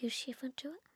You shift into it?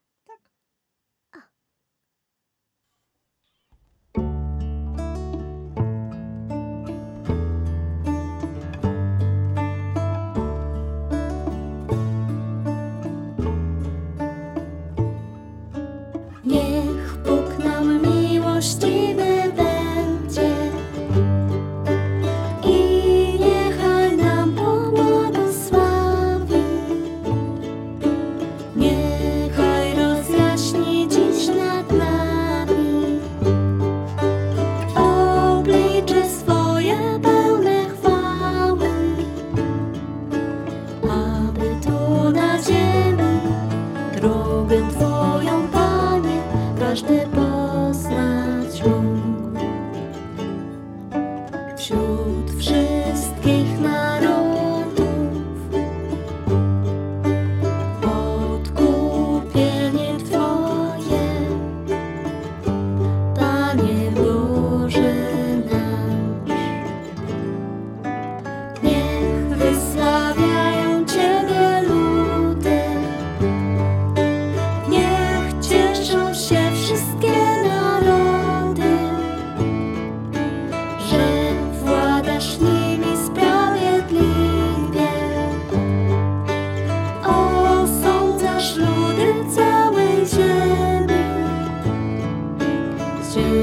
każdy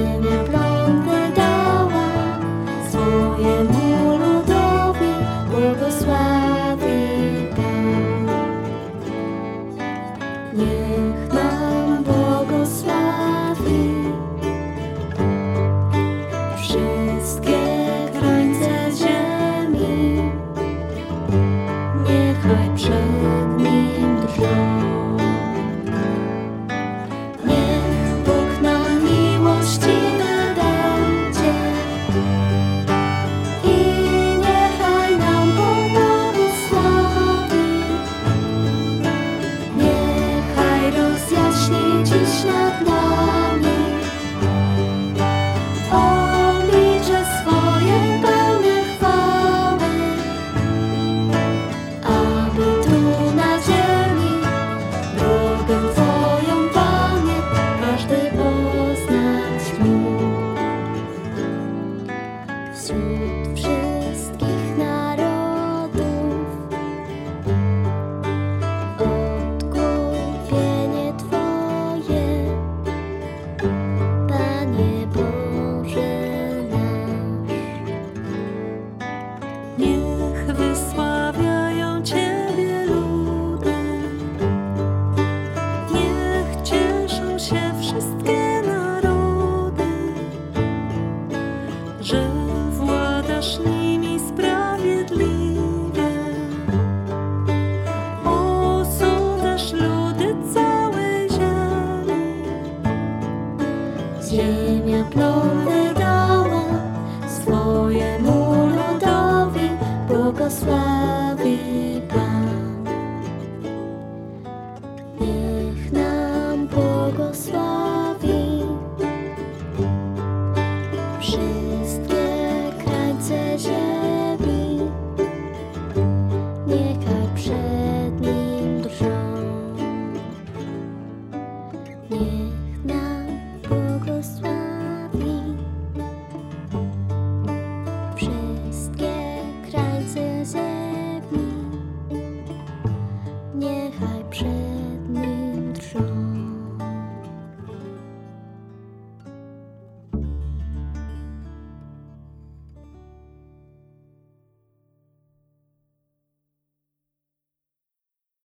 in a. Niech wysławiają Ciebie ludy, niech cieszą się wszystkie narody, że władasz nimi sprawiedliwie. Osądzasz ludy całej ziemi, ziemia plodem.